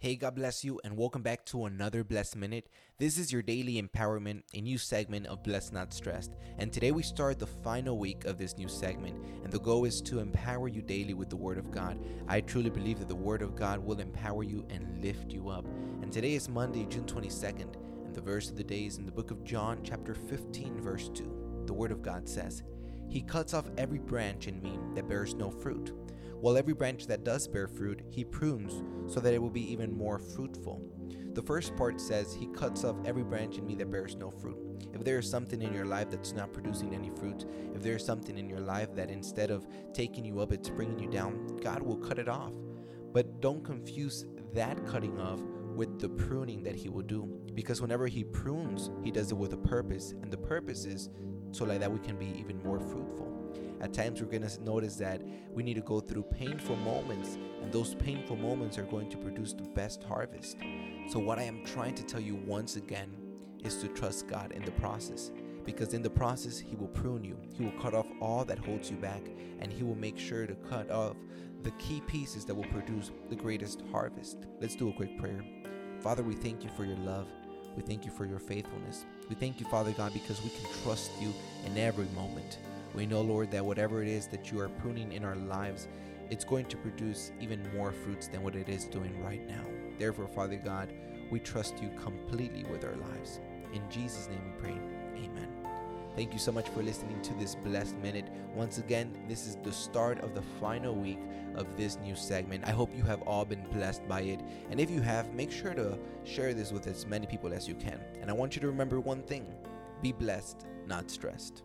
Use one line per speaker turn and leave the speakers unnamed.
Hey, God bless you, and welcome back to another Blessed Minute. This is your daily empowerment, a new segment of Blessed Not Stressed. And today we start the final week of this new segment, and the goal is to empower you daily with the Word of God. I truly believe that the Word of God will empower you and lift you up. And today is Monday, June 22nd, and the verse of the day is in the book of John, chapter 15, verse 2. The Word of God says, He cuts off every branch in me that bears no fruit while every branch that does bear fruit, he prunes so that it will be even more fruitful. The first part says, He cuts off every branch in me that bears no fruit. If there is something in your life that's not producing any fruit, if there is something in your life that instead of taking you up, it's bringing you down, God will cut it off. But don't confuse that cutting off with the pruning that He will do. Because whenever He prunes, He does it with a purpose, and the purpose is so like that we can be even more fruitful. At times, we're going to notice that we need to go through painful moments, and those painful moments are going to produce the best harvest. So, what I am trying to tell you once again is to trust God in the process. Because in the process, He will prune you. He will cut off all that holds you back, and He will make sure to cut off the key pieces that will produce the greatest harvest. Let's do a quick prayer. Father, we thank you for your love. We thank you for your faithfulness. We thank you, Father God, because we can trust you in every moment. We know, Lord, that whatever it is that you are pruning in our lives, it's going to produce even more fruits than what it is doing right now. Therefore, Father God, we trust you completely with our lives. In Jesus' name we pray. Thank you so much for listening to this blessed minute. Once again, this is the start of the final week of this new segment. I hope you have all been blessed by it. And if you have, make sure to share this with as many people as you can. And I want you to remember one thing be blessed, not stressed.